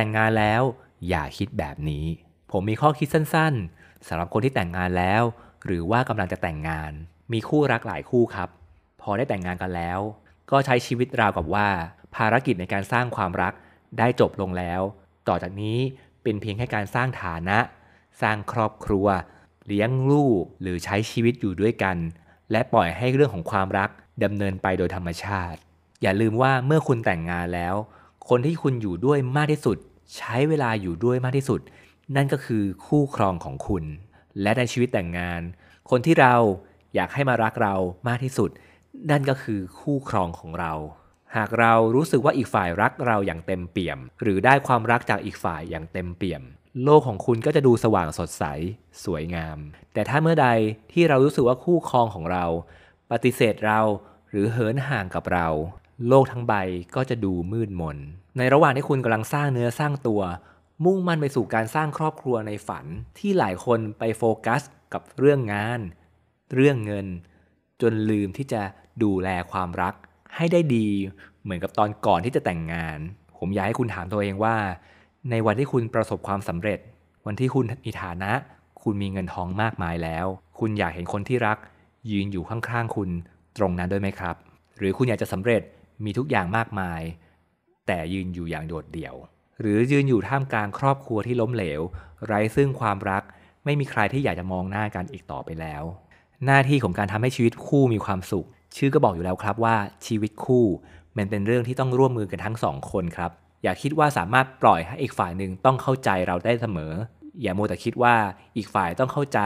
แต่งงานแล้วอย่าคิดแบบนี้ ผมมีข้อคิดสั้นๆสำหรับคนที่แต่งงานแล้ว หรือว่ากำลังจะแต่งงาน มีคู่รักหลายคู่ครับ พอได้แต่งงานกันแล้ว ก็ใช้ชีวิตราวกับว่า ภารกิจในการสร้างความรักได้จบลงแล้ว ต่อจากนี้เป็นเพียงแค่การสร้างฐานะ สร้างครอบครัว เลี้ยงลูกหรือใช้ชีวิตอยู่ด้วยกัน และปล่อยให้เรื่องของความรักดำเนินไปโดยธรรมชาติ อย่าลืมว่าเมื่อคุณแต่งงานแล้ว คนที่คุณอยู่ด้วยมากที่สุด ใช้เวลาอยู่ด้วยมากที่สุด นั่นก็คือคู่ครองของคุณ และในชีวิตแต่งงาน คนที่เราอยากให้มารักเรามากที่สุด นั่นก็คือคู่ครองของเรา หากเรารู้สึกว่าอีกฝ่ายรักเราอย่างเต็มเปี่ยม หรือได้ความรักจากอีกฝ่ายอย่างเต็มเปี่ยม โลกของคุณก็จะดูสว่างสดใส สวยงาม แต่ถ้าเมื่อใดที่เรารู้สึกว่าคู่ครองของเรา ปฏิเสธเราหรือเหินห่างกับเรา โลกทั้งใบก็จะดูมืดมน ในระหว่างที่คุณกำลังสร้างเนื้อสร้างตัว มุ่งมั่นไปสู่การสร้างครอบครัวในฝันที่หลายคนไปโฟกัสกับเรื่องงาน เรื่องเงิน จนลืมที่จะดูแลความรัก ให้ได้ดี เหมือนกับตอนก่อนที่จะแต่งงาน ผมอยากให้คุณถามตัวเองว่า ในวันที่คุณประสบความสำเร็จ วันที่คุณมีฐานะ คุณมีเงินทองมากมายแล้ว คุณอยากเห็นคนที่รัก ยืนอยู่ข้างๆคุณตรงนั้นด้วยไหมครับ หรือคุณอยากจะสำเร็จ มีทุกอย่างมากมาย แต่ยืนอยู่อย่างโดดเดี่ยว หรือยืนอยู่ท่ามกลางครอบครัวที่ล้มเหลว ไร้ซึ่งความรัก ไม่มีใครที่อยากจะมองหน้ากันอีกต่อไปแล้ว หน้าที่ของการทำให้ชีวิตคู่มีความสุข ชื่อก็บอกอยู่แล้วครับว่าชีวิตคู่ มันเป็นเรื่องที่ต้องร่วมมือกันทั้งสองคนครับ อย่าคิดว่าสามารถปล่อยให้อีกฝ่ายหนึ่งต้องเข้าใจเราได้เสมอ อย่าโมวแต่คิดว่าอีกฝ่ายต้องเข้าใจ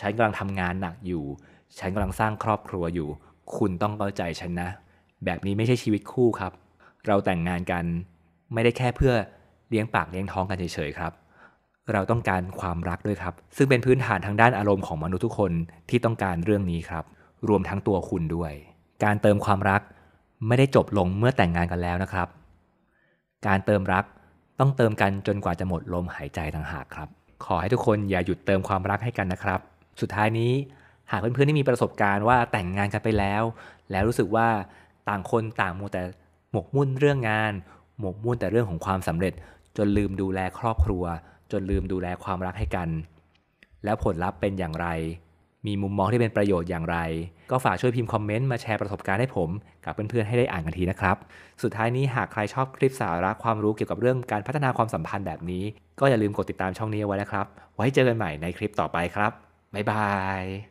ฉันกำลังทำงานหนักอยู่ ฉันกำลังสร้างครอบครัวอยู่ คุณต้องเข้าใจฉันนะ แบบนี้ไม่ใช่ชีวิตคู่ครับ เราแต่งงานกันไม่ได้แค่เพื่อเลี้ยงปากเลี้ยงท้องกันเฉยๆครับ เราต้องการความรักด้วยครับ ซึ่งเป็นพื้นฐานทางด้านอารมณ์ของมนุษย์ทุกคนที่ต้องการเรื่องนี้ครับ รวมทั้งตัวคุณด้วย การเติมความรักไม่ได้จบลงเมื่อแต่งงานกันแล้วนะครับ การเติมรักต้องเติมกันจนกว่าจะหมดลมหายใจต่างหากครับ ขอให้ทุกคนอย่าหยุดเติมความรักให้กันนะครับ สุดท้ายนี้หากเพื่อนๆที่มีประสบการณ์ว่าแต่งงานกันไปแล้ว แล้วรู้สึกว่า ต่างคนต่างมัวแต่หมกมุ่นเรื่องงาน หมกมุ่นแต่เรื่องของความสำเร็จ จนลืมดูแลครอบครัว จนลืมดูแลความรักให้กัน แล้วผลลัพธ์เป็นอย่างไร มีมุมมองที่เป็นประโยชน์อย่างไร ก็ฝากช่วยพิมพ์คอมเมนต์มาแชร์ประสบการณ์ให้ผมกับเพื่อนๆให้ได้อ่านกันทีนะครับ สุดท้ายนี้หากใครชอบคลิปสาระความรู้เกี่ยวกับเรื่องการพัฒนาความสัมพันธ์แบบนี้ ก็อย่าลืมกดติดตามช่องนี้เอาไว้นะครับ ไว้เจอกันใหม่ในคลิปต่อไปครับบ๊ายบาย